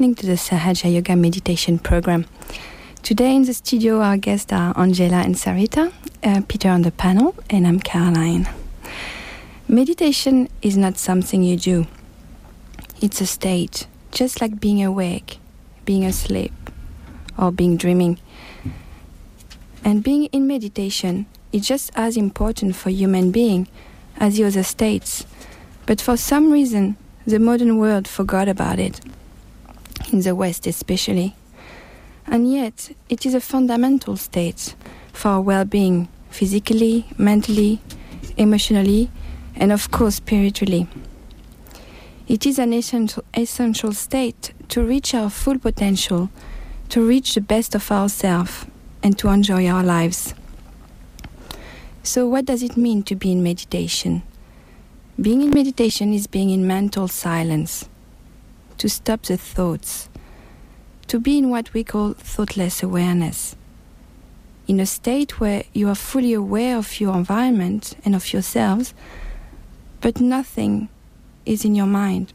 Listening to the Sahaja Yoga Meditation Program. Today in the studio, our guests are Angela and Sarita, uh, Peter on the panel, and I'm Caroline. Meditation is not something you do, it's a state, just like being awake, being asleep, or being dreaming. And being in meditation is just as important for human being as the other states. But for some reason, the modern world forgot about it, in the West especially. And yet, it is a fundamental state for our well being, physically, mentally, emotionally, and of course, spiritually. It is an essential, essential state to reach our full potential, to reach the best of ourselves, and to enjoy our lives. So, what does it mean to be in meditation? Being in meditation is being in mental silence, to stop the thoughts, to be in what we call thoughtless awareness, in a state where you are fully aware of your environment and of yourselves, but nothing is in your mind.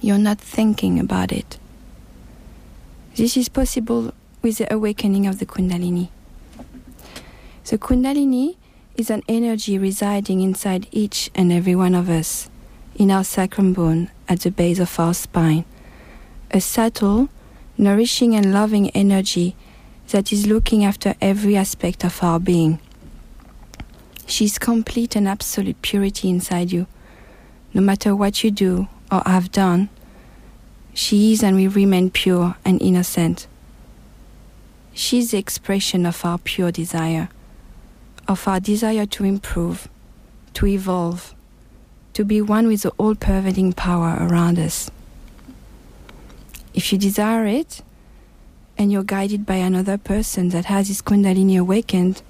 You're not thinking about it. This is possible with the awakening of the Kundalini. The Kundalini is an energy residing inside each and every one of us, in our sacrum bone at the base of our spine. A subtle, nourishing, and loving energy that is looking after every aspect of our being. She is complete and absolute purity inside you. No matter what you do or have done, she is and will remain pure and innocent. She is the expression of our pure desire of our desire to improve, to evolve, to be one with the all pervading power around us. If you desire it, and you're guided by another person that has his Kundalini awakened,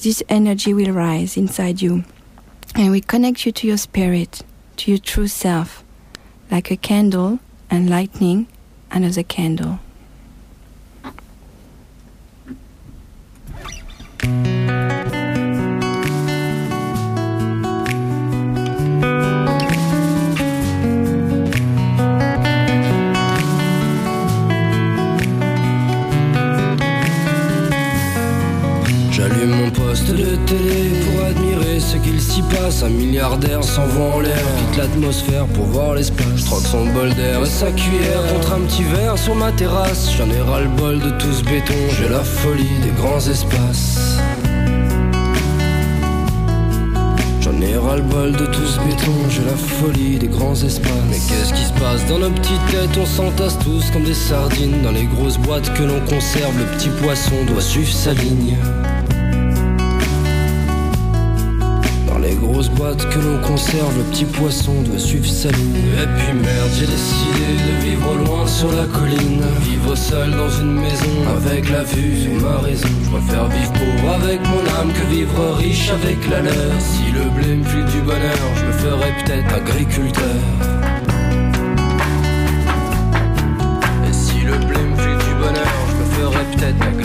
this energy will rise inside you and will connect you to your spirit, to your true self, like a candle and lightning another candle. Un milliardaire s'envoie en l'air, quitte l'atmosphère pour voir l'espace. Troque son bol d'air et sa cuillère contre un petit verre sur ma terrasse. J'en ai ras le bol de tout ce béton, j'ai la folie des grands espaces. J'en ai ras le bol de tout ce béton, j'ai la folie des grands espaces. Mais qu'est-ce qui se passe dans nos petites têtes? On s'entasse tous comme des sardines dans les grosses boîtes que l'on conserve. Le petit poisson doit suivre sa ligne. Boîte que l'on conserve, le petit poisson doit suivre sa ligne. Et puis merde, j'ai décidé de vivre loin sur la colline. Vivre seul dans une maison avec la vue sur ma raison. Je préfère vivre pauvre avec mon âme que vivre riche avec la leur. Si le blé me file du bonheur, je me ferais peut-être agriculteur. Et si le blé me file du bonheur, je me ferais peut-être agriculteur.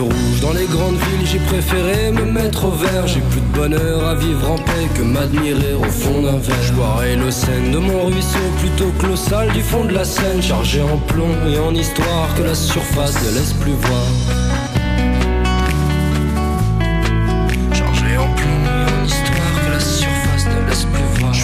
Rouges dans les grandes villes, j'ai préféré me mettre au vert. J'ai plus de bonheur à vivre en paix que m'admirer au fond d'un verre. Je le Seine de mon ruisseau plutôt que du fond de la Seine, chargé en plomb et en histoire que la surface ne laisse plus voir.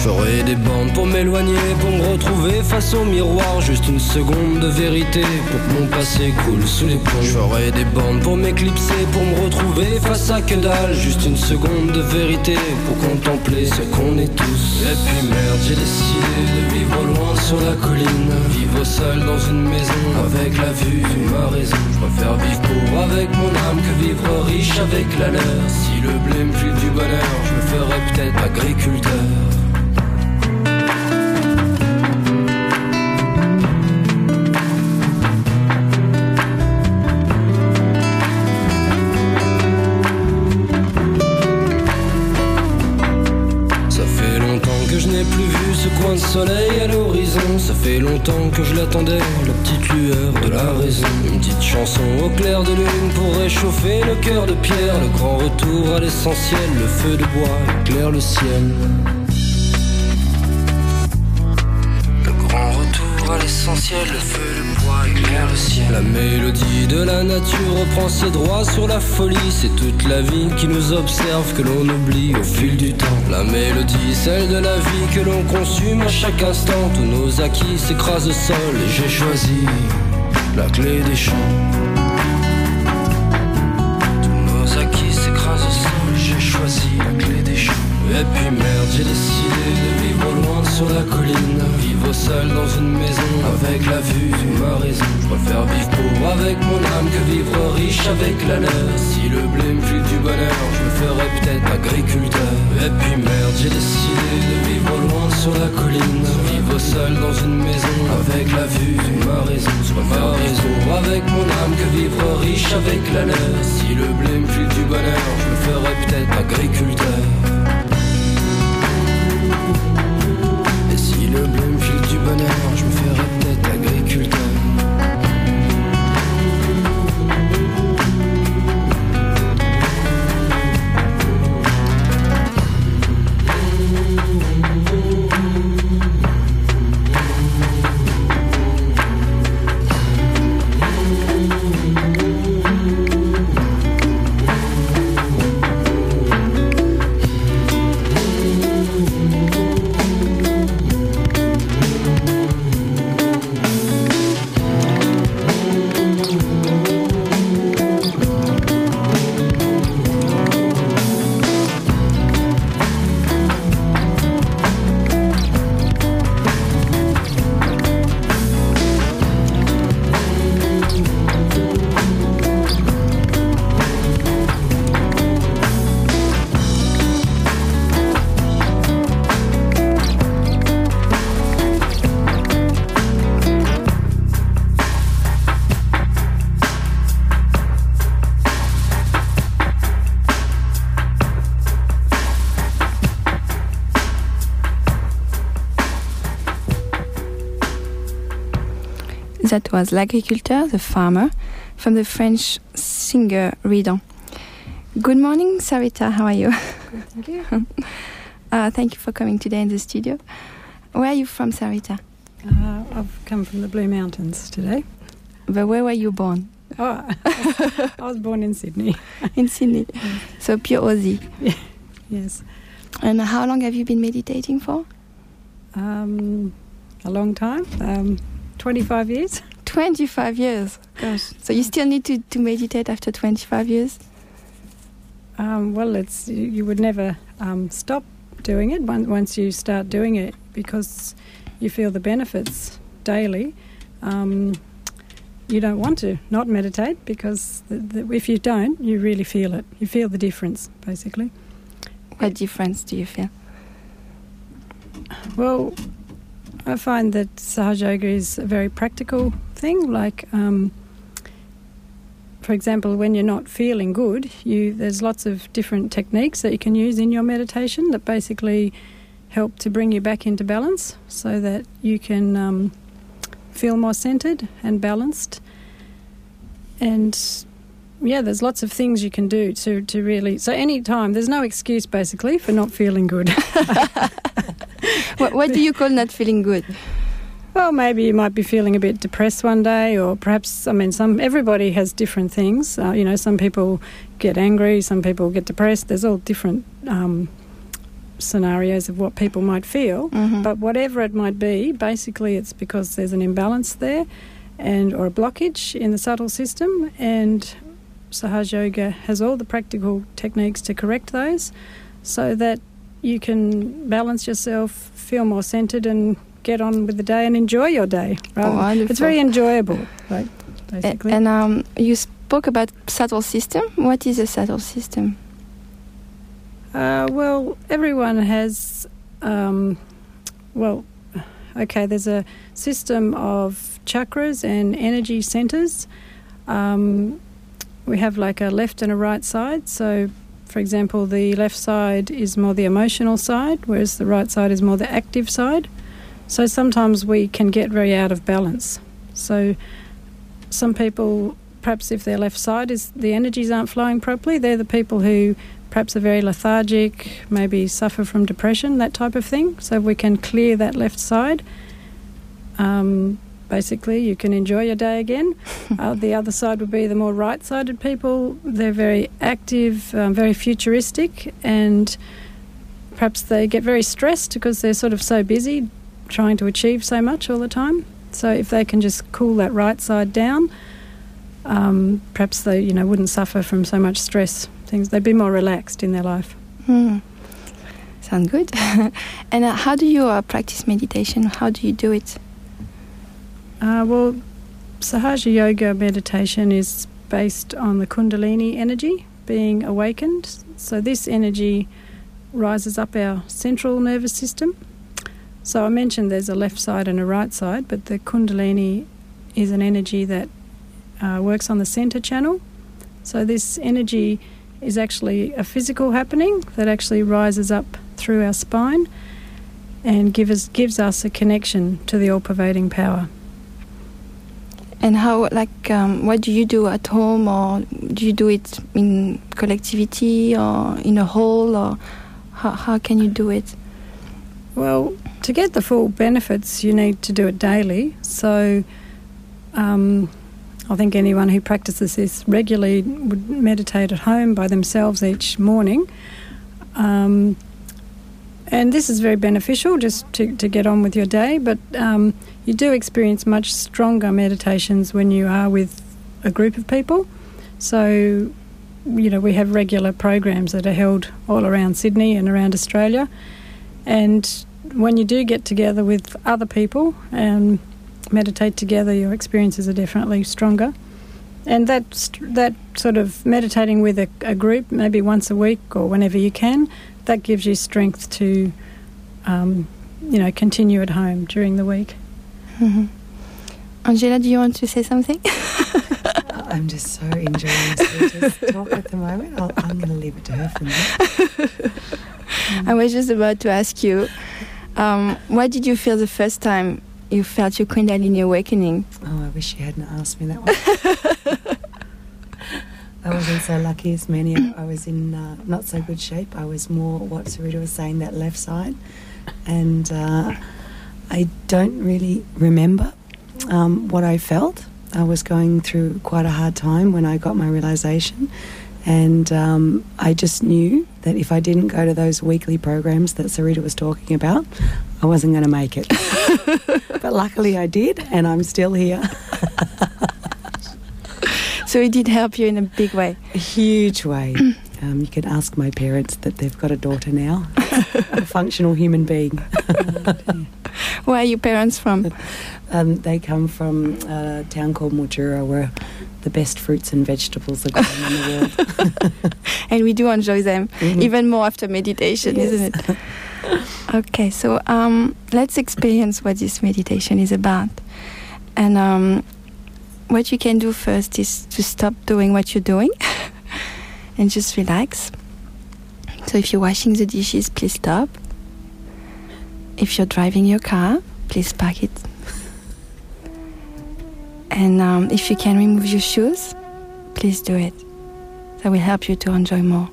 Ferai des bandes pour m'éloigner, pour me retrouver face au miroir. Juste une seconde de vérité pour que mon passé coule sous les ponts. Je ferai des bandes pour m'éclipser, pour me retrouver face à que dalle. Juste une seconde de vérité pour contempler ce qu'on est tous. Et puis merde, j'ai décidé de vivre loin sur la colline. Vivre seul dans une maison avec la vue ma raison. Je préfère vivre pauvre avec mon âme que vivre riche avec la leur. Si le blé me du bonheur, je me ferai peut-être agriculteur. Longtemps que je l'attendais, la petite lueur de la raison. Une petite chanson au clair de lune pour réchauffer le cœur de pierre. Le grand retour à l'essentiel, le feu de bois éclaire le ciel. Le feu, le bois éclaire le ciel. La mélodie de la nature reprend ses droits sur la folie. C'est toute la vie qui nous observe, que l'on oublie au fil du temps. La mélodie, celle de la vie que l'on consume à chaque instant. Tous nos acquis s'écrasent au sol et j'ai choisi la clé des champs. Tous nos acquis s'écrasent au sol, j'ai choisi la clé des champs. Et puis merde, j'ai décidé de vivre loin sur la colline Seul dans une maison avec la vue de ma raison Je préfère vivre pauvre avec mon âme que vivre riche avec la leur. Si le blé me du bonheur, je me ferais peut-être agriculteur. Et puis merde, j'ai décidé de vivre loin sur la colline. Vivre seul dans une maison avec la vue de ma raison Je préfère vivre pauvre avec mon âme que vivre riche avec la leur. Si le blé me du bonheur, je me ferais peut-être agriculteur. Le bleu file du bonheur, je that was L'Agriculteur, the farmer, from the French singer Redon. Good morning, Sarita. How are you? Good, thank you. uh, thank you for coming today in the studio. Where are you from, Sarita? Uh, I've come from the Blue Mountains today. But where were you born? Oh, I was born in Sydney. in Sydney. So pure Aussie. Yeah. Yes. And how long have you been meditating for? Um, a long time. Um, 25 years. 25 years. Gosh. So you still need to, to meditate after 25 years? Um, well, it's you would never um, stop doing it once you start doing it because you feel the benefits daily. Um, you don't want to not meditate because the, the, if you don't, you really feel it. You feel the difference, basically. What difference do you feel? Well, I find that Sahaja Yoga is a very practical thing. Like, um, for example, when you're not feeling good, you there's lots of different techniques that you can use in your meditation that basically help to bring you back into balance, so that you can um, feel more centered and balanced. And yeah, there's lots of things you can do to, to really. So, any time, there's no excuse basically for not feeling good. what, what do you call not feeling good? Well, maybe you might be feeling a bit depressed one day, or perhaps, I mean, some everybody has different things. Uh, you know, some people get angry, some people get depressed. There's all different um, scenarios of what people might feel. Mm-hmm. But whatever it might be, basically, it's because there's an imbalance there, and or a blockage in the subtle system, and Sahaja Yoga has all the practical techniques to correct those, so that you can balance yourself, feel more centered, and get on with the day and enjoy your day. Oh, it's very enjoyable, right? Basically. And um, you spoke about subtle system. What is a subtle system? Uh, well, everyone has. Um, well, okay. There's a system of chakras and energy centers. Um, we have like a left and a right side. So for example, the left side is more the emotional side, whereas the right side is more the active side. So sometimes we can get very out of balance. So some people, perhaps if their left side is the energies aren't flowing properly, they're the people who perhaps are very lethargic, maybe suffer from depression, that type of thing. So we can clear that left side, um, basically you can enjoy your day again. uh, the other side would be the more right-sided people. They're very active, um, very futuristic, and perhaps they get very stressed because they're sort of so busy trying to achieve so much all the time. So if they can just cool that right side down, um, perhaps they you know wouldn't suffer from so much stress. Things they'd be more relaxed in their life. Hmm. Sound good. and uh, how do you uh, practice meditation? How do you do it? Uh, well, Sahaja Yoga meditation is based on the Kundalini energy being awakened. So this energy rises up our central nervous system so I mentioned there's a left side and a right side, but the Kundalini is an energy that uh, works on the center channel. So this energy is actually a physical happening that actually rises up through our spine and give us, gives us a connection to the all-pervading power. And how, like, um, what do you do at home, or do you do it in collectivity, or in a hall, or how, how can you do it? Well, to get the full benefits, you need to do it daily. So, um, I think anyone who practices this regularly would meditate at home by themselves each morning. Um, and this is very beneficial just to, to get on with your day, but um, you do experience much stronger meditations when you are with a group of people. So, you know, we have regular programs that are held all around Sydney and around Australia. And when you do get together with other people and meditate together, your experiences are definitely stronger. And that that sort of meditating with a, a, group, maybe once a week or whenever you can, that gives you strength to, um, you know, continue at home during the week. Mm-hmm. Angela, do you want to say something? I'm just so enjoying this talk at the moment. i am going to leave it to her for now. I was just about to ask you um, what did you feel the first time you felt your Kundalini awakening? Oh, I wish you hadn't asked me that one. I wasn't so lucky as many. I was in uh, not so good shape. I was more what Sarita was saying, that left side. And uh, I don't really remember um, what I felt. I was going through quite a hard time when I got my realization. And um, I just knew that if I didn't go to those weekly programs that Sarita was talking about, I wasn't going to make it. but luckily I did, and I'm still here. so it did help you in a big way? A huge way. Um, you can ask my parents that they've got a daughter now, a functional human being. Where are your parents from? Um, they come from a town called Mildura, where the best fruits and vegetables are grown in the world. and we do enjoy them mm-hmm. even more after meditation, yes. isn't it? okay, so um, let's experience what this meditation is about. And um, what you can do first is to stop doing what you're doing and just relax. So if you're washing the dishes, please stop. If you're driving your car, please park it and um, if you can remove your shoes, please do it. That will help you to enjoy more.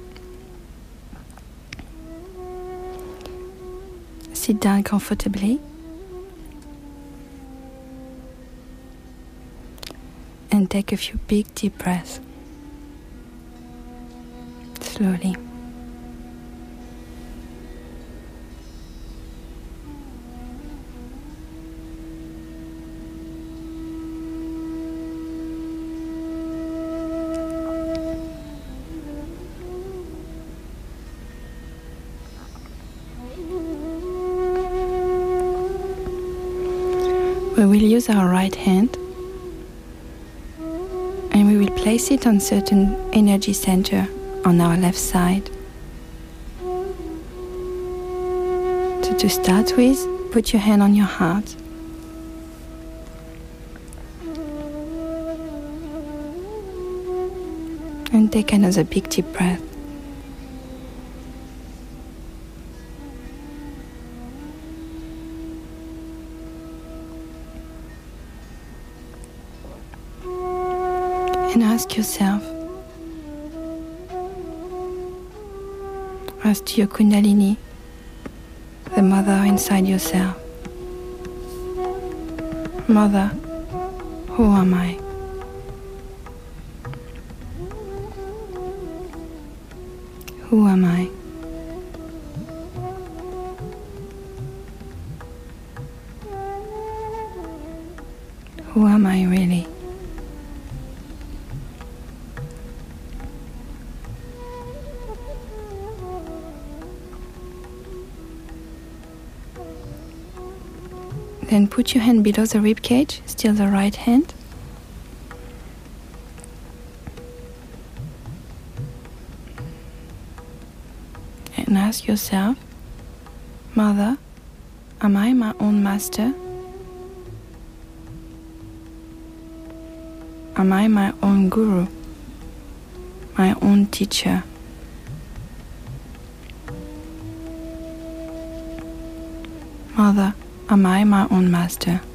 Sit down comfortably. And take a few big deep breaths. Slowly. We will use our right hand place it on certain energy center on our left side. So to start with, put your hand on your heart. And take another big deep breath. Yourself, as to your Kundalini, the mother inside yourself. Mother, who am I? Put your hand below the rib cage, still the right hand. And ask yourself, Mother, am I my own master? Am I my own guru? My own teacher? Mother, am I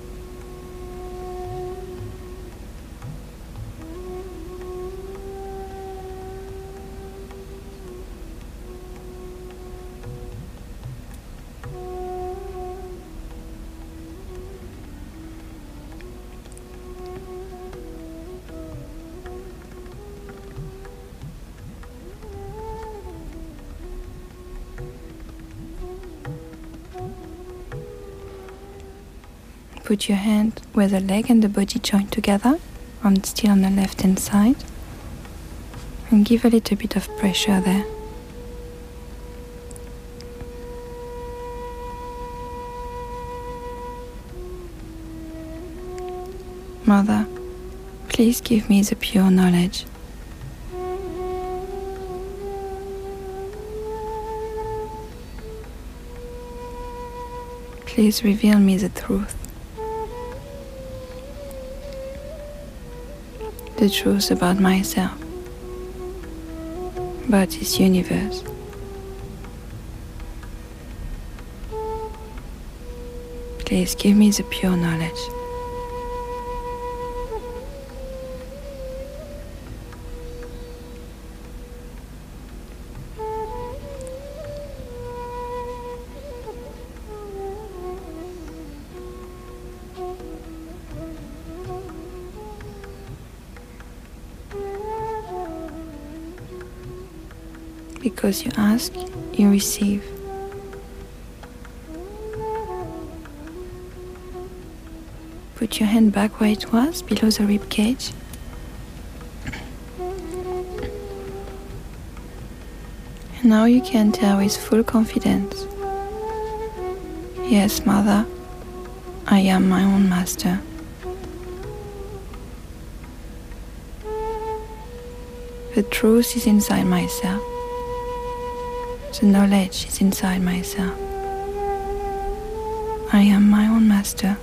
Put your hand where the leg and the body join together, on still on the left hand side, and give a little bit of pressure there. Mother, please give me the pure knowledge. Please reveal me the truth. The truth about myself, about this universe. Please give me the pure knowledge. Because you ask, you receive. Put your hand back where it was, below the rib cage. And now you can tell with full confidence Yes, Mother, I am my own master. The truth is inside myself. The knowledge is inside myself. I am my own master.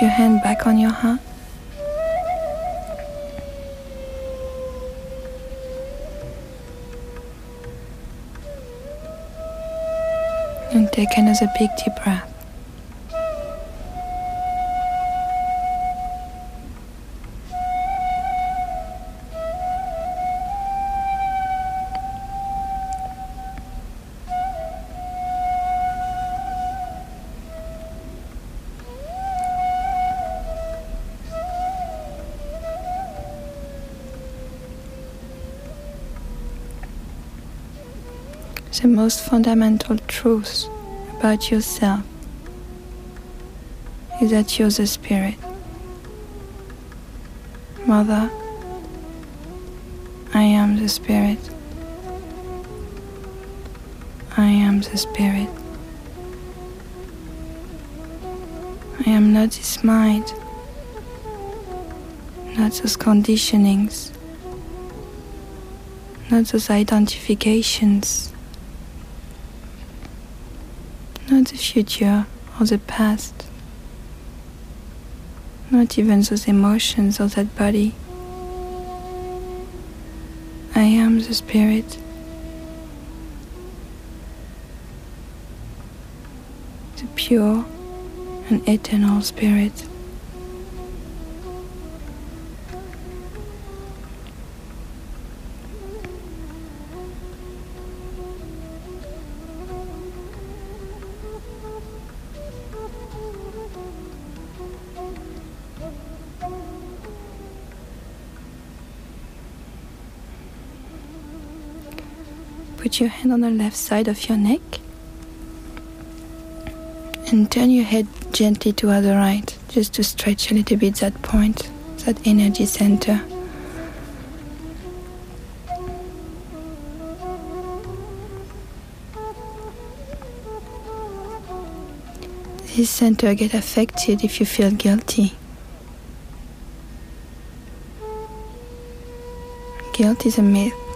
Put your hand back on your heart. And take another big deep breath. Most fundamental truth about yourself is that you're the spirit. Mother, I am the spirit. I am the spirit. I am not this mind, not those conditionings, not those identifications not the future or the past, not even those emotions or that body. I am the spirit. The pure and eternal spirit. Your hand on the left side of your neck and turn your head gently toward the right, just to stretch a little bit that point, that energy center. This center get affected if you feel guilty. Guilt is a myth.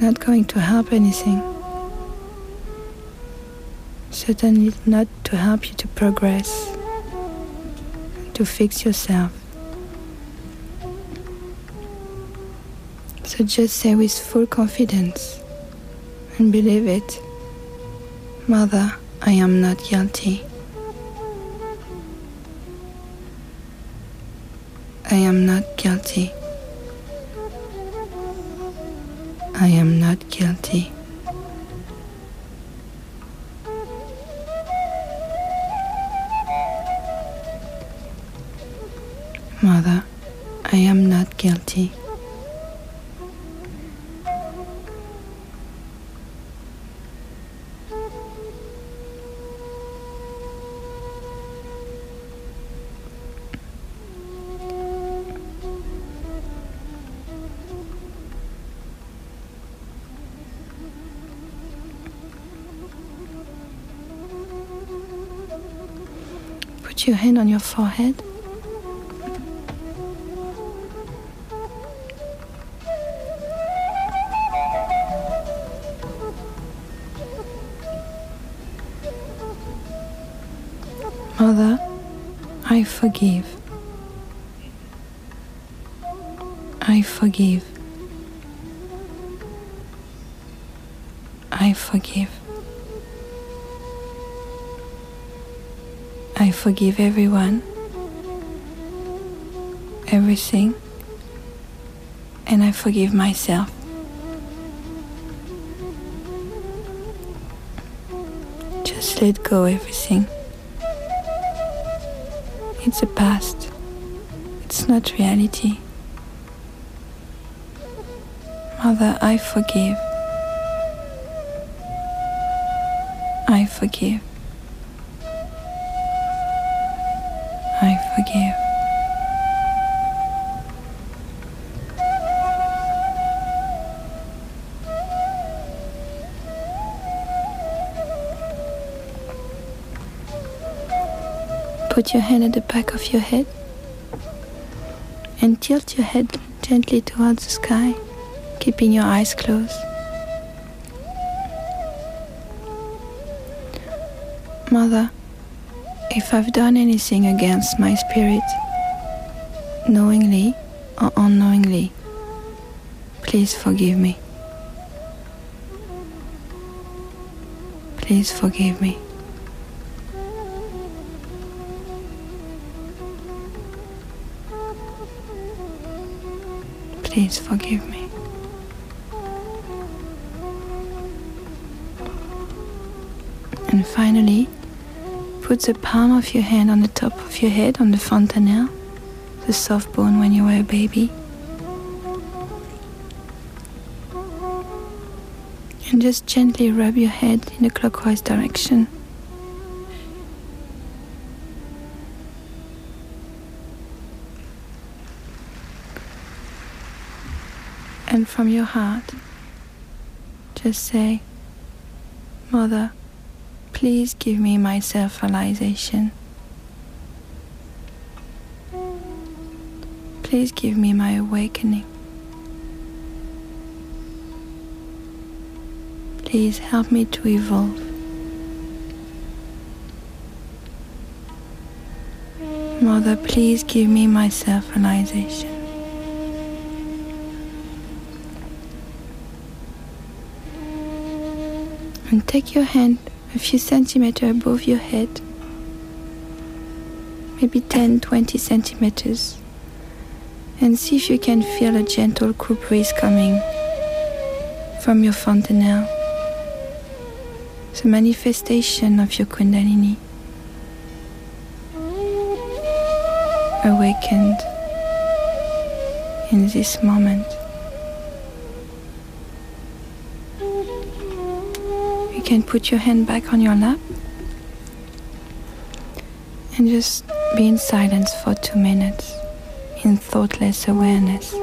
Not going to help anything. Certainly not to help you to progress, to fix yourself. So just say with full confidence and believe it Mother, I am not guilty. I am not guilty. I am not guilty. Mother, I am not guilty. Your hand on your forehead. Mother, I forgive. I forgive. I forgive. I forgive everyone, everything, and I forgive myself. Just let go everything. It's a past. It's not reality. Mother, I forgive. I forgive. Put your hand at the back of your head and tilt your head gently towards the sky, keeping your eyes closed. Mother, if I've done anything against my spirit, knowingly or unknowingly, please forgive me. Please forgive me. Please forgive me. And finally, put the palm of your hand on the top of your head on the fontanelle, the soft bone when you were a baby. And just gently rub your head in a clockwise direction. And from your heart, just say, Mother, please give me my self realization. Please give me my awakening. please help me to evolve. Mother, please give me my self realization. And take your hand a few centimeters above your head, maybe 10 20 centimeters, and see if you can feel a gentle cool breeze coming from your fontanelle. A manifestation of your Kundalini. Awakened in this moment. Can put your hand back on your lap and just be in silence for two minutes in thoughtless awareness.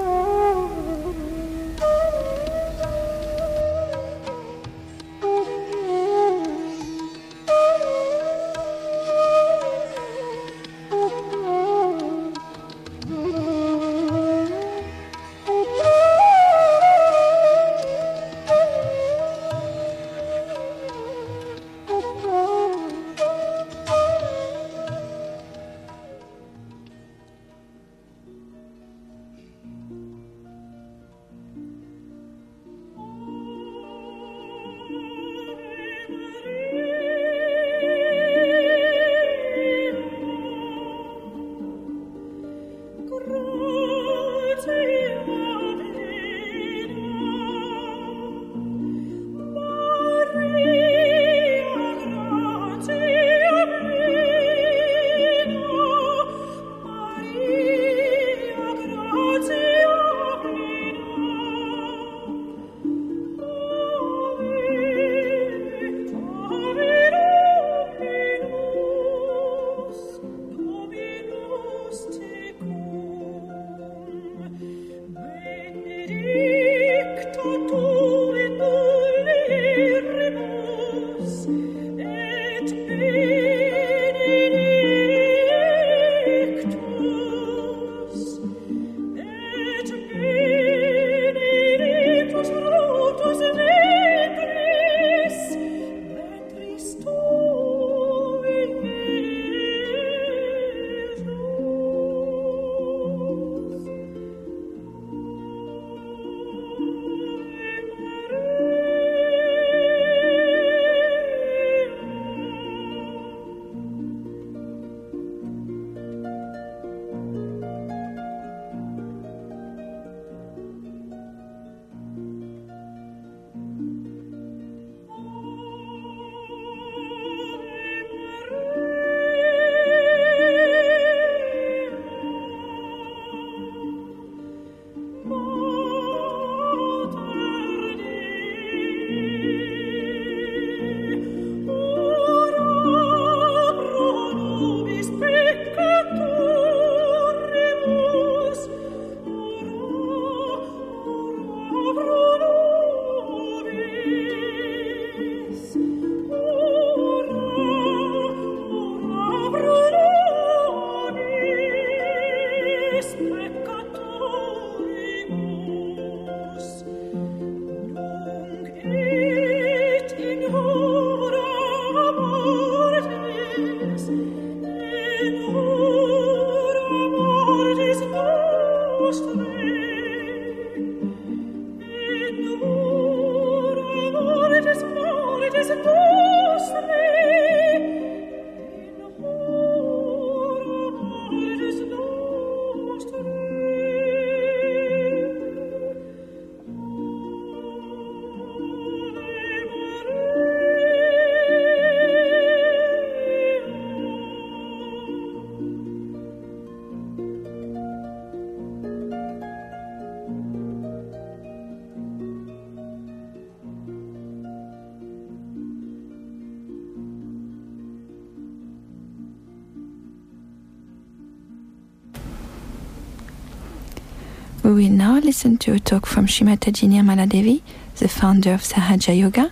Will now listen to a talk from Sri Mataji Nirmala Devi, the founder of Sahaja Yoga.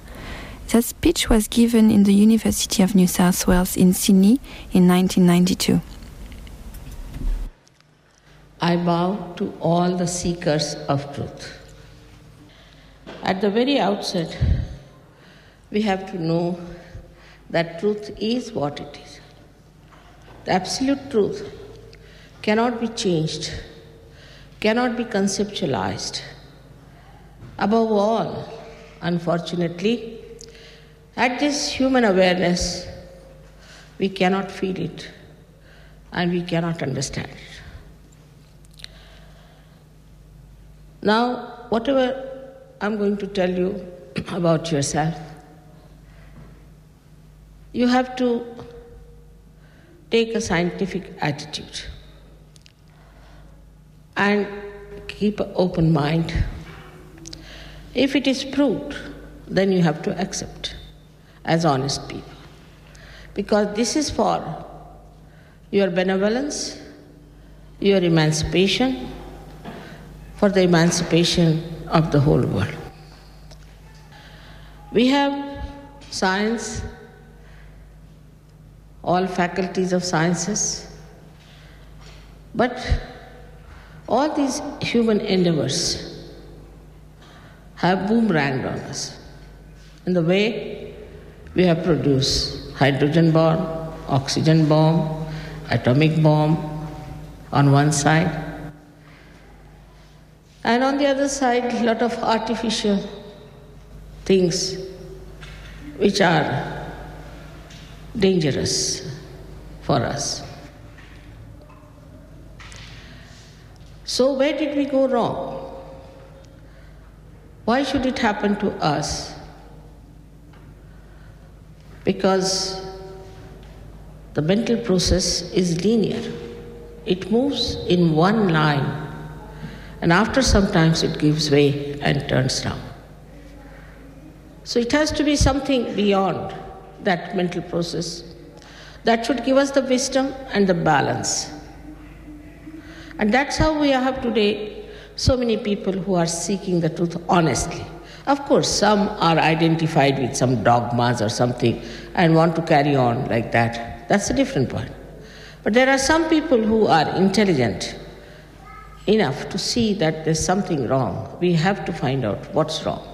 That speech was given in the University of New South Wales in Sydney in 1992. I bow to all the seekers of truth. At the very outset, we have to know that truth is what it is. The absolute truth cannot be changed, cannot be conceptualized. Above all, unfortunately, at this human awareness, we cannot feel it and we cannot understand it. Now, whatever I'm going to tell you about yourself, you have to take a scientific attitude and keep an open mind. If it is proved, then you have to accept as honest people. Because this is for your benevolence, your emancipation, for the emancipation of the whole world. We have science, all faculties of sciences, but all these human endeavors have boomeranged on us in the way we have produced hydrogen bomb, oxygen bomb, atomic bomb on one side, and on the other side, a lot of artificial things which are dangerous for us. So, where did we go wrong? Why should it happen to us? Because the mental process is linear, it moves in one line, and after some times it gives way and turns down. So, it has to be something beyond that mental process that should give us the wisdom and the balance. And that's how we have today so many people who are seeking the truth honestly. Of course, some are identified with some dogmas or something and want to carry on like that. That's a different point. But there are some people who are intelligent enough to see that there's something wrong. We have to find out what's wrong.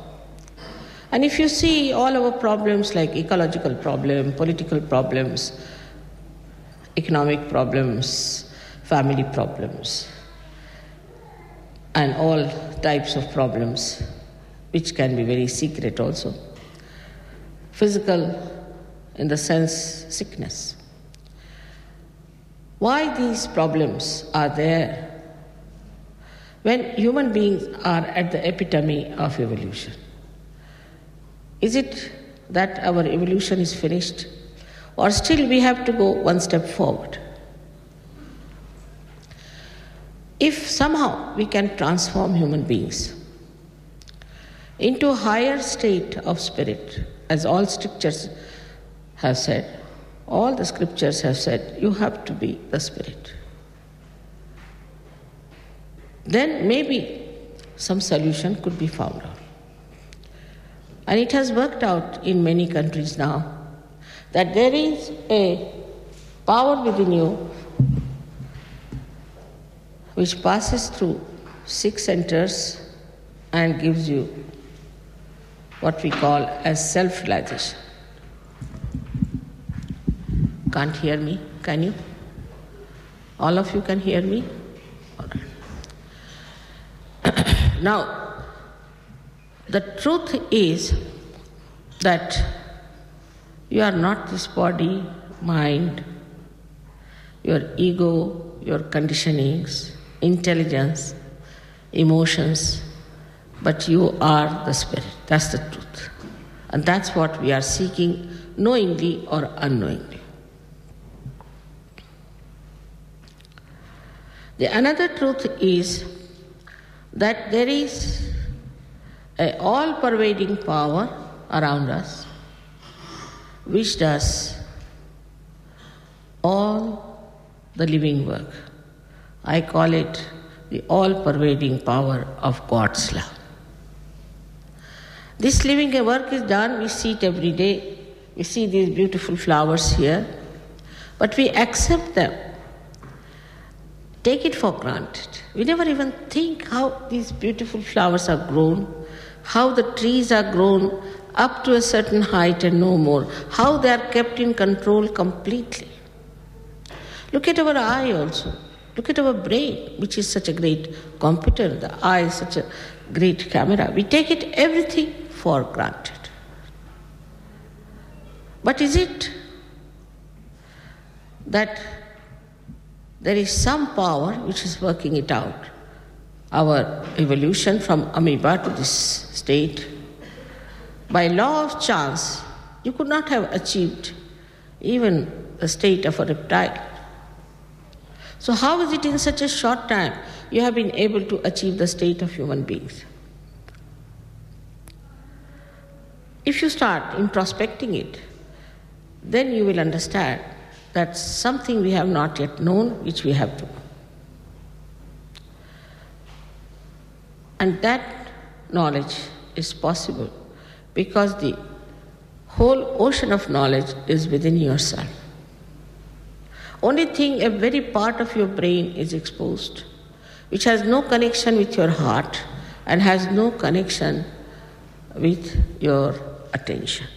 And if you see all our problems like ecological problem, political problems, economic problems, family problems, and all types of problems, which can be very secret also. Physical, in the sense, sickness. Why these problems are there when human beings are at the epitome of evolution? Is it that our evolution is finished? Or still we have to go one step forward? If somehow we can transform human beings into a higher state of spirit, as all scriptures have said, all the scriptures have said, you have to be the spirit. Then maybe some solution could be found out. And it has worked out in many countries now that there is a power within you which passes through six centers and gives you what we call as self realization. Can't hear me? Can you? All of you can hear me? Now, the truth is that you are not this body, mind, your ego, your conditionings, intelligence, emotions, but you are the spirit. That's the truth. And that's what we are seeking, knowingly or unknowingly. The another truth is that there is a all pervading power around us which does all the living work. I call it the all pervading power of God's love. This living work is done, we see it every day. We see these beautiful flowers here, but we accept them, take it for granted. We never even think how these beautiful flowers are grown, how the trees are grown up to a certain height and no more, how they are kept in control completely. Look at our eye also. Look at our brain, which is such a great computer. The eye is such a great camera. We take it everything for granted. But is it that there is some power which is working it out? Our evolution from amoeba to this state. By law of chance, you could not have achieved even the state of a reptile. So, how is it in such a short time you have been able to achieve the state of human beings? If you start introspecting it, then you will understand that something we have not yet known, which we have to. And that knowledge is possible because the whole ocean of knowledge is within yourself. Only thing, a very part of your brain is exposed, which has no connection with your heart and has no connection with your attention.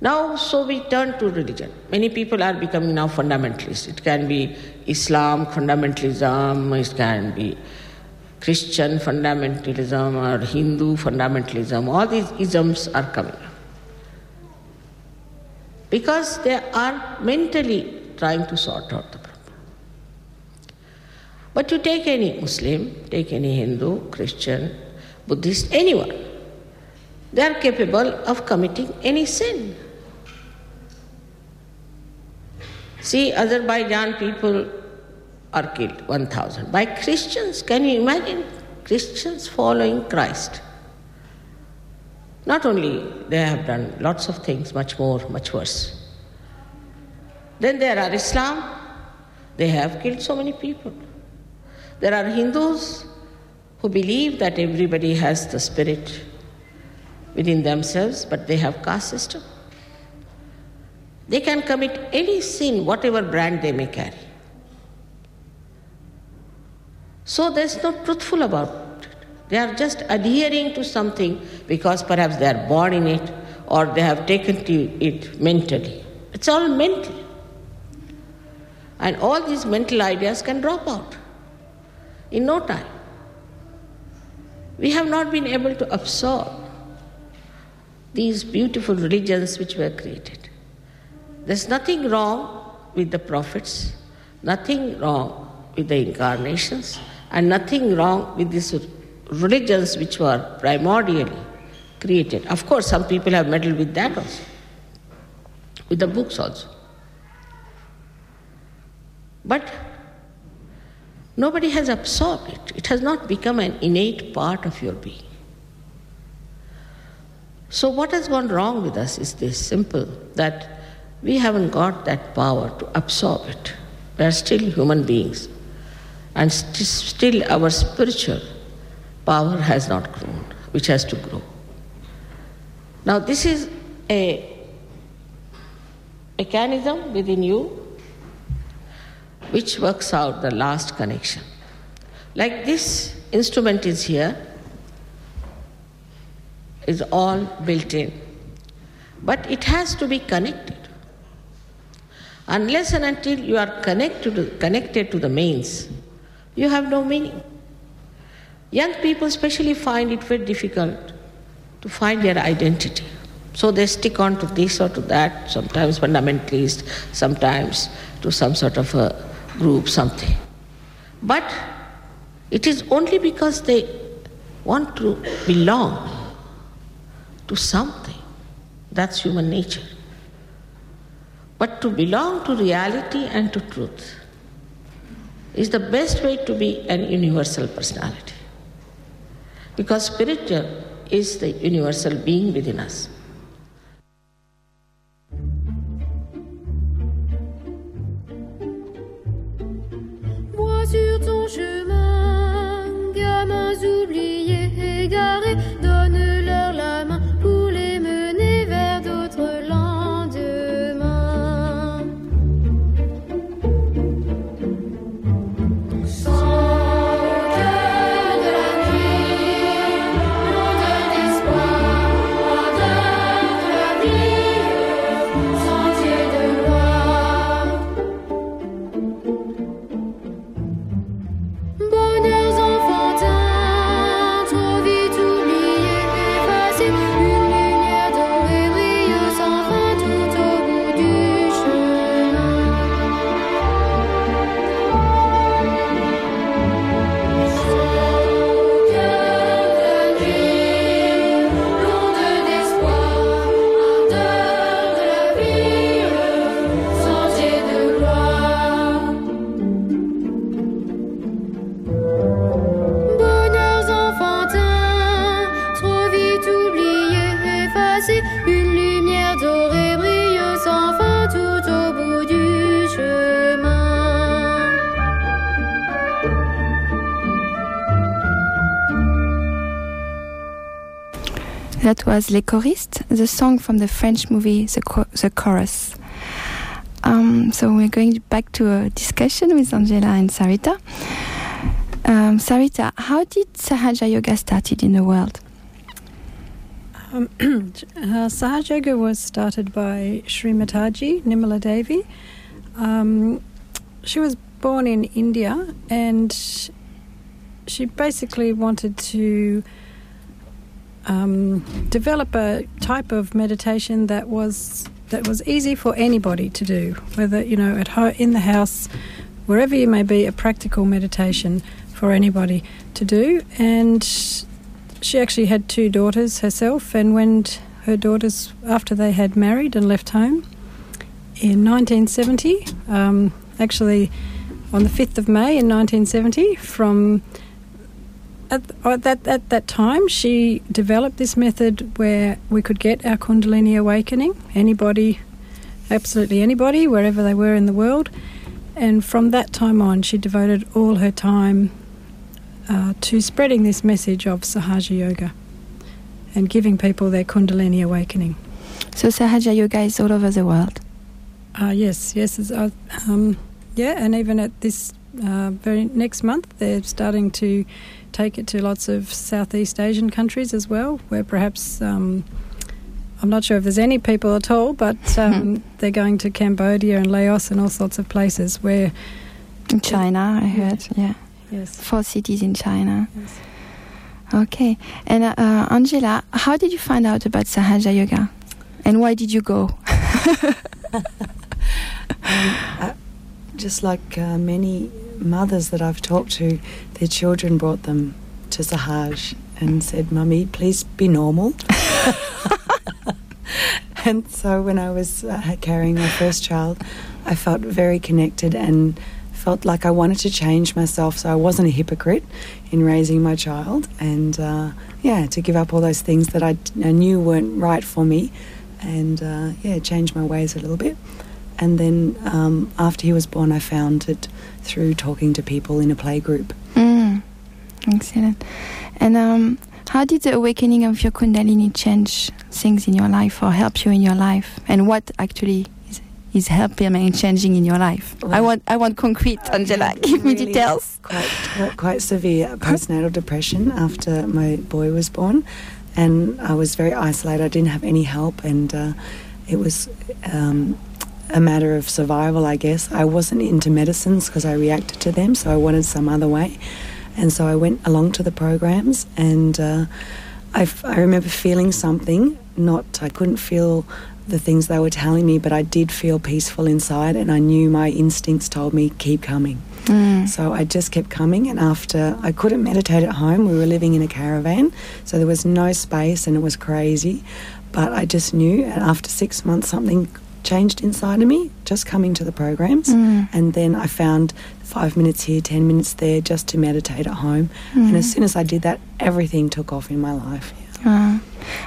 Now, so we turn to religion. Many people are becoming now fundamentalists. It can be Islam fundamentalism, it can be Christian fundamentalism or Hindu fundamentalism. All these isms are coming because they are mentally trying to sort out the problem. But you take any Muslim, take any Hindu, Christian, Buddhist, anyone, they are capable of committing any sin. See, Azerbaijan people are killed, 1,000. By Christians, can you imagine Christians following Christ? Not only they have done lots of things much more, much worse. Then there are Islam, they have killed so many people. There are Hindus who believe that everybody has the spirit within themselves, but they have caste system. They can commit any sin, whatever brand they may carry. So there's no truthful about. They are just adhering to something because perhaps they are born in it or they have taken to it mentally. It's all mental. And all these mental ideas can drop out in no time. We have not been able to absorb these beautiful religions which were created. There's nothing wrong with the prophets, nothing wrong with the incarnations, and nothing wrong with these religions which were primordially created. Of course, some people have meddled with that also, with the books also. But nobody has absorbed it, it has not become an innate part of your being. So, what has gone wrong with us is this simple that we haven't got that power to absorb it. We are still human beings, and st- still our spiritual power has not grown, which has to grow. Now, this is a mechanism within you which works out the last connection. Like this instrument is here, is all built in. But it has to be connected. Unless and until you are connected to, connected to the mains, you have no meaning. Young people especially find it very difficult to find their identity. So they stick on to this or to that, sometimes fundamentalist, sometimes to some sort of a group, something. But it is only because they want to belong to something. That's human nature. But to belong to reality and to truth is the best way to be an universal personality. Because spiritual is the universal being within us. Vois sur ton chemin, gamins oubliés, égarés, That was Les Choristes, the song from the French movie The, the Chorus. Um, so we're going back to a discussion with Angela and Sarita. Um, Sarita, how did Sahaja Yoga started in the world? Um, uh, Sahaj Yoga was started by Sri Mataji, Nirmala Devi. Um, she was born in India and she basically wanted to um, develop a type of meditation that was that was easy for anybody to do, whether you know at home, in the house, wherever you may be, a practical meditation for anybody to do. And she actually had two daughters herself, and when her daughters, after they had married and left home in 1970, um, actually on the 5th of May in 1970, from at, at, that, at that time, she developed this method where we could get our Kundalini awakening, anybody, absolutely anybody, wherever they were in the world. And from that time on, she devoted all her time uh, to spreading this message of Sahaja Yoga and giving people their Kundalini awakening. So Sahaja Yoga is all over the world. Uh, yes, yes. Uh, um, yeah, and even at this uh, very next month, they're starting to take it to lots of Southeast Asian countries as well, where perhaps um, I'm not sure if there's any people at all, but um, they're going to Cambodia and Laos and all sorts of places where. In China, I heard, yeah. Yes. Four cities in China. yes. Okay. And uh, uh, Angela, how did you find out about Sahaja Yoga? And why did you go? uh, just like uh, many mothers that I've talked to, their children brought them to Sahaj and said, Mummy, please be normal. and so when I was uh, carrying my first child, I felt very connected and felt like I wanted to change myself so I wasn't a hypocrite in raising my child and uh, yeah to give up all those things that I, I knew weren't right for me and uh, yeah change my ways a little bit and then um, after he was born I found it through talking to people in a play group Mm, excellent. And um, how did the awakening of your Kundalini change things in your life or help you in your life? And what actually is, is helping and changing in your life? I want I want concrete, Angela. Give me details. quite, quite, quite severe postnatal depression after my boy was born, and I was very isolated. I didn't have any help, and uh, it was um, a matter of survival, I guess. I wasn't into medicines because I reacted to them, so I wanted some other way, and so I went along to the programs, and uh, I, f- I remember feeling something. Not I couldn't feel the things they were telling me, but I did feel peaceful inside, and I knew my instincts told me keep coming. Mm. So I just kept coming, and after I couldn't meditate at home, we were living in a caravan, so there was no space and it was crazy. But I just knew, and after six months, something changed inside of me just coming to the programs. Mm. And then I found five minutes here, ten minutes there just to meditate at home. And as soon as I did that, everything took off in my life. Uh,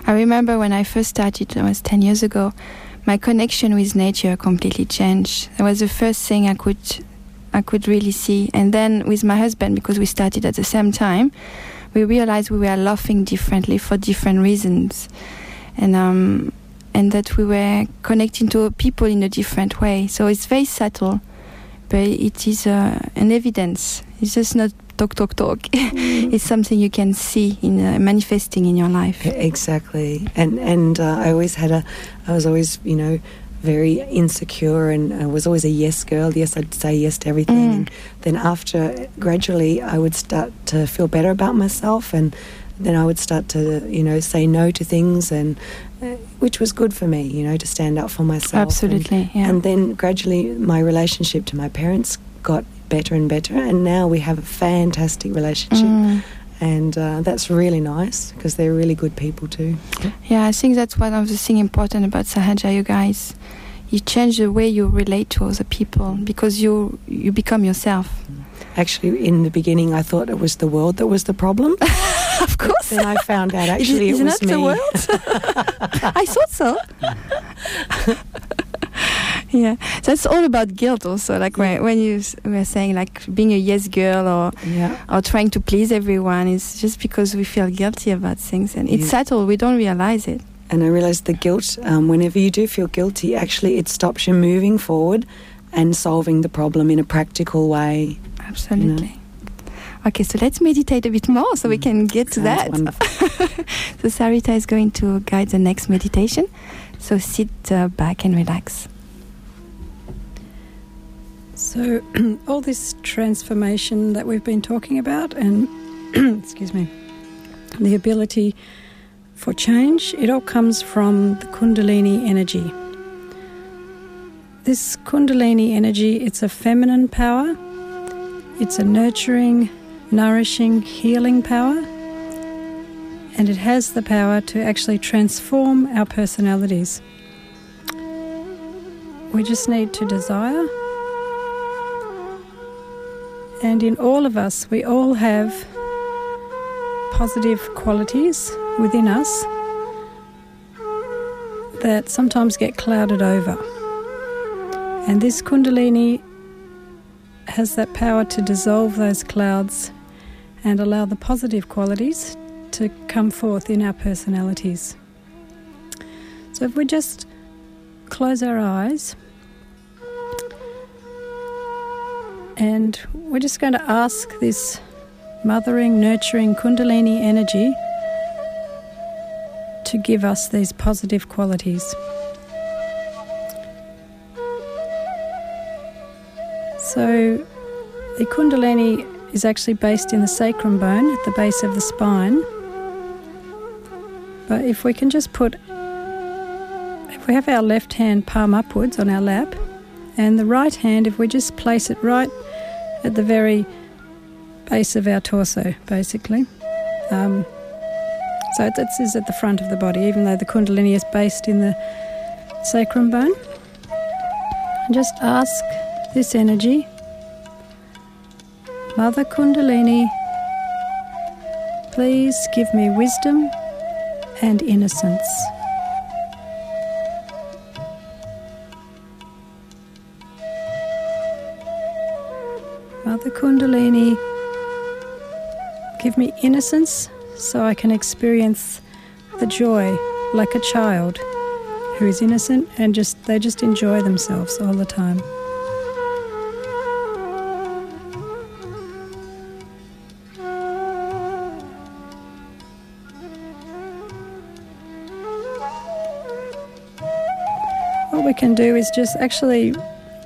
I remember when I first started, it was 10 years ago, my connection with nature completely changed. That was the first thing I could, I could really see. And then with my husband, because we started at the same time, we realized we were laughing differently for different reasons. And, um, and that we were connecting to people in a different way. So it's very subtle, but it is uh, an evidence. It's just not talk, talk, talk. it's something you can see in uh, manifesting in your life. Exactly, and and uh, I always had a, I was always you know very insecure and I was always a yes girl. Yes, I'd say yes to everything. Mm. And then after gradually, I would start to feel better about myself, and then I would start to you know say no to things, and uh, which was good for me, you know, to stand up for myself. and- Absolutely, yeah. And then gradually, my relationship to my parents got better and better, and now we have a fantastic relationship. Mm. And uh, that's really nice because they're really good people too. Yeah, I think that's one of the things important about Sahaja Yoga is you change the way you relate to other people because you you become yourself. Actually, in the beginning, I thought it was the world that was the problem. of course. then I found out actually is it was me. the world? I thought so. Yeah, that's all about guilt. Also, like when, when you were saying like being a yes girl or Yeah. or trying to please everyone is just because we feel guilty about things, and it's Yeah. subtle. We don't realize it. And I realized the guilt, um, whenever you do feel guilty, actually it stops you moving forward and solving the problem in a practical way. Absolutely. Okay, so let's meditate a bit more so we can get to Mm. Sounds that. so Sarita is going to guide the next meditation. So sit uh, back and relax. So, all this transformation that we've been talking about, and excuse me, the ability for change, it all comes from the Kundalini energy. This Kundalini energy, it's a feminine power, it's a nurturing, nourishing, healing power, and it has the power to actually transform our personalities. We just need to desire. And in all of us, we all have positive qualities within us that sometimes get clouded over. And this Kundalini has that power to dissolve those clouds and allow the positive qualities to come forth in our personalities. So if we just close our eyes and we're just going to ask this mothering, nurturing Kundalini energy to give us these positive qualities. So, the Kundalini is actually based in the sacrum bone at the base of the spine. But if we can just put, if we have our left hand palm upwards on our lap, and the right hand, if we just place it right at the very base of our torso, basically. Um, so it is at the front of the body, even though the Kundalini is based in the sacrum bone. And just ask this energy, Mother Kundalini, please give me wisdom and innocence. Mother Kundalini, give me innocence so I can experience the joy like a child who is innocent and just they just enjoy themselves all the time. Can do is just actually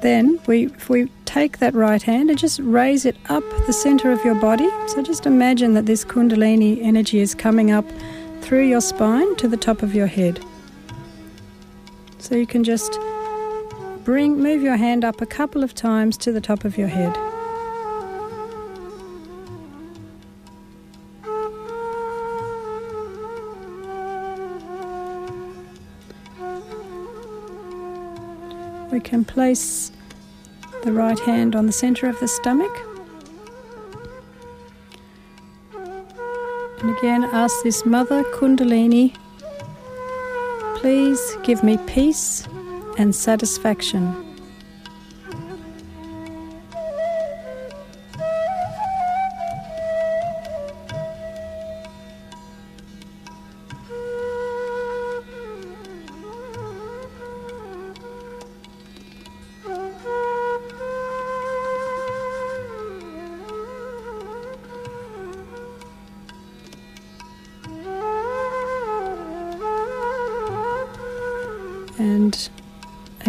then we if we take that right hand and just raise it up the center of your body. So just imagine that this kundalini energy is coming up through your spine to the top of your head. So you can just bring move your hand up a couple of times to the top of your head. We can place the right hand on the center of the stomach. And again, ask this Mother Kundalini, please give me peace and satisfaction.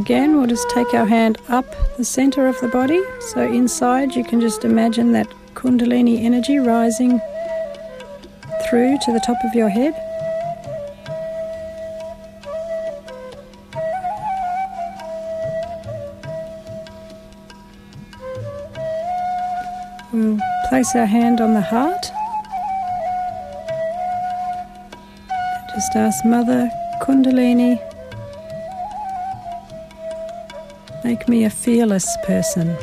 Again, we'll just take our hand up the center of the body. So inside, you can just imagine that Kundalini energy rising through to the top of your head. We'll place our hand on the heart. Just ask Mother Kundalini Make me a fearless person.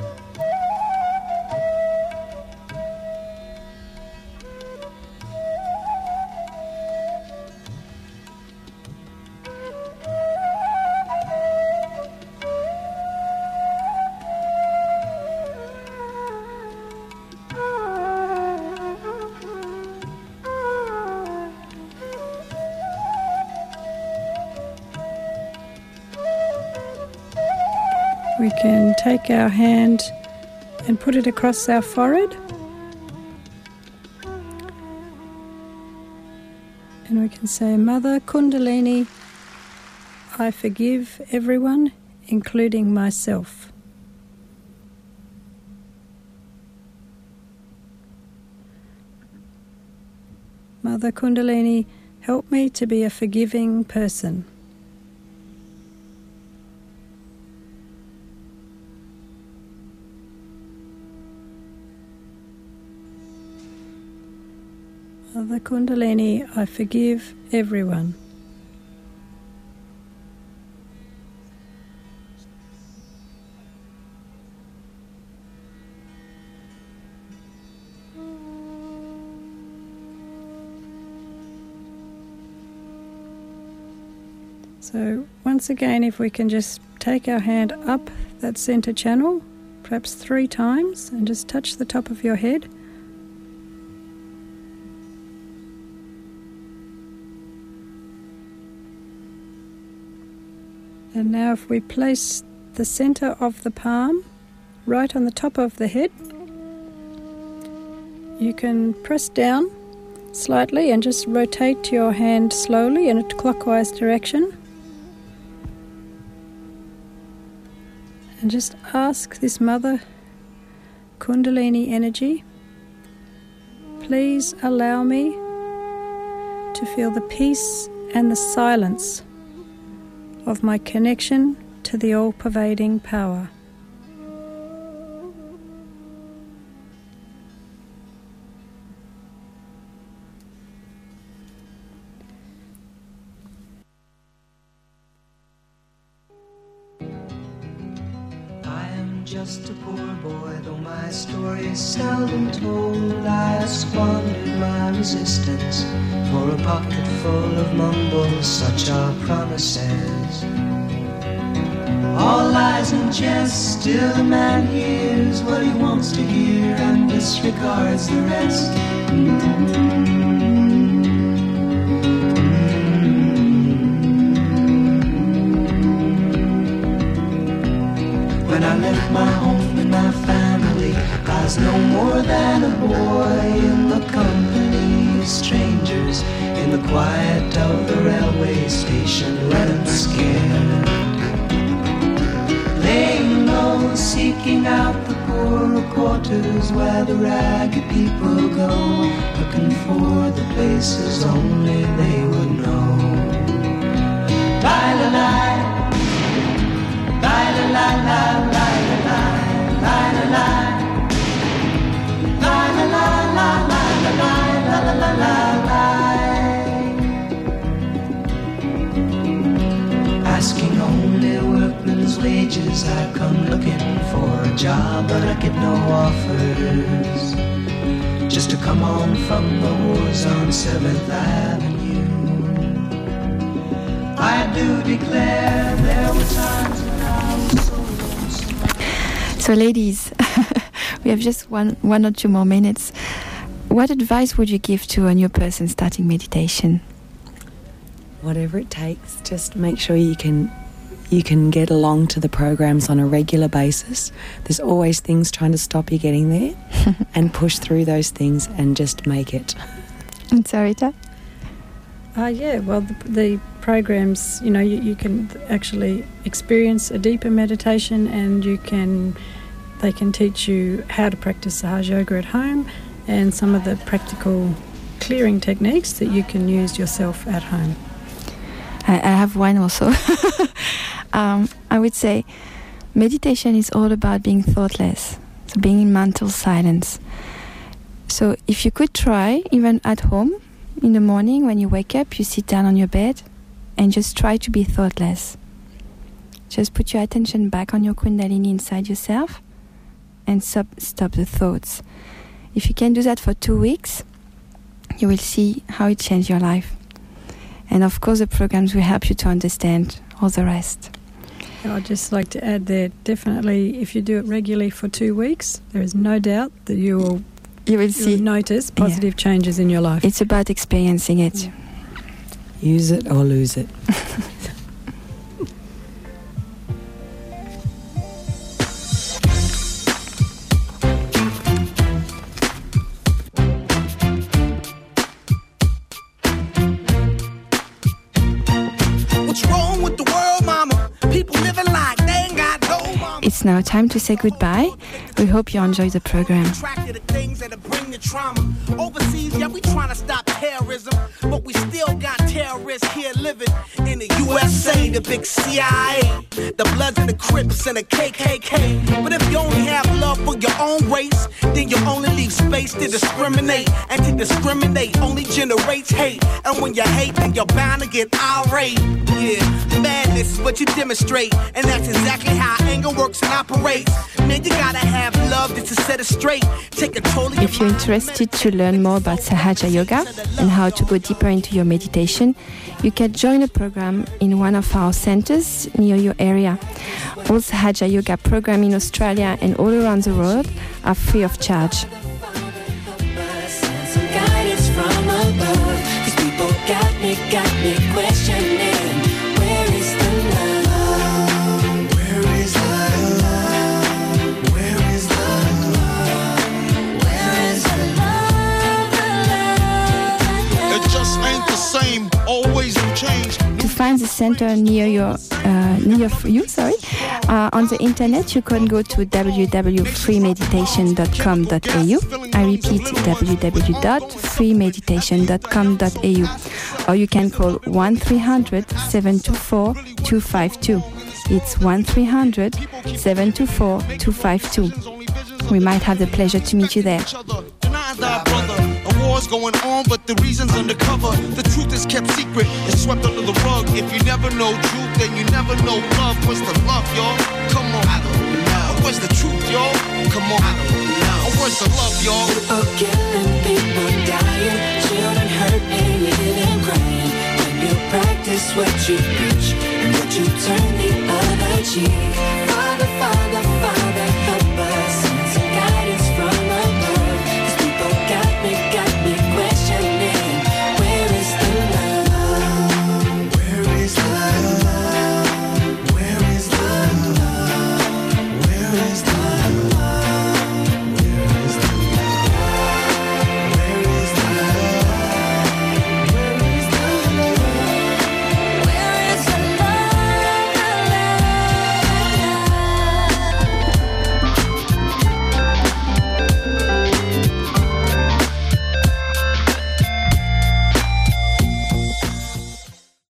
Take our hand and put it across our forehead. And we can say, Mother Kundalini, I forgive everyone, including myself. Mother Kundalini, help me to be a forgiving person. Mother Kundalini, I forgive everyone. So, once again, if we can just take our hand up that center channel, perhaps three times, and just touch the top of your head. Now, if we place the center of the palm right on the top of the head, you can press down slightly and just rotate your hand slowly in a clockwise direction. And just ask this Mother Kundalini energy, please allow me to feel the peace and the silence of my connection to the all pervading power. regards the rest. Quarters where the ragged people go, looking for the places only they would know. Lie, lie, lie. Lie, lie, lie, lie, lie, lie, lie. Asking only workmen's wages, I come looking for a job, but I get no offers. Just to come on from the wars on Seventh Avenue. I do declare there were times when I was so lonesome. So, ladies, we have just one, one or two more minutes. What advice would you give to a new person starting meditation? Whatever it takes, just make sure you can you can get along to the programs on a regular basis. There's always things trying to stop you getting there, and push through those things and just make it. And Sarita? Uh, yeah, well, the, the programs, you know, you, you can actually experience a deeper meditation and you can, they can teach you how to practice Sahaj Yoga at home and some of the practical clearing techniques that you can use yourself at home. I, I have one also. um, I would say meditation is all about being thoughtless, so being in mental silence. So if you could try, even at home, in the morning when you wake up, you sit down on your bed and just try to be thoughtless. Just put your attention back on your Kundalini inside yourself and stop, stop the thoughts. If you can do that for two weeks, you will see how it changed your life. And of course, the programs will help you to understand all the rest. And I'd just like to add that definitely, if you do it regularly for two weeks, there is no doubt that you will You will you'll see. notice positive changes in your life. It's about experiencing it. Yeah. Use it or lose it. now time to say goodbye. We hope you enjoy the program. Overseas, yeah, we trying to stop terrorism, but we still got terrorists here living in the USA, the big CIA, the Bloods and the Crips and the KKK. But if you only have love for your own race, then you only leave space to discriminate, and to discriminate only generates hate. And when you hate, then you're bound to get irate. Yeah, madness is what you demonstrate, and that's exactly how anger works and operates. Man, you gotta have love just to set it straight. Take control of If you're interested to learn more about Sahaja Yoga and how to go deeper into your meditation, you can join a program in one of our centers near your area. All Sahaja Yoga programs in Australia and all around the world are free of charge. some guidance from above. These people got me, got me questioning. Find the center near your uh, near you, sorry, uh, on the internet you can go to www.freemeditation.com.au. I repeat www.freemeditation.com.au, or you can call 1300 724 252. It's 1300 724 252. We might have the pleasure to meet you there. War's going on, but the reason's undercover. The truth is kept secret. It's swept under the rug. If you never know truth, then you never know love. Where's the love, y'all? Come on. I don't know. Where's the truth, y'all? Come on. I don't know. Where's the love, y'all? People killing, people dying, children hurt and crying. When you practice what you preach and what you turn the other cheek. Father, Father, Father,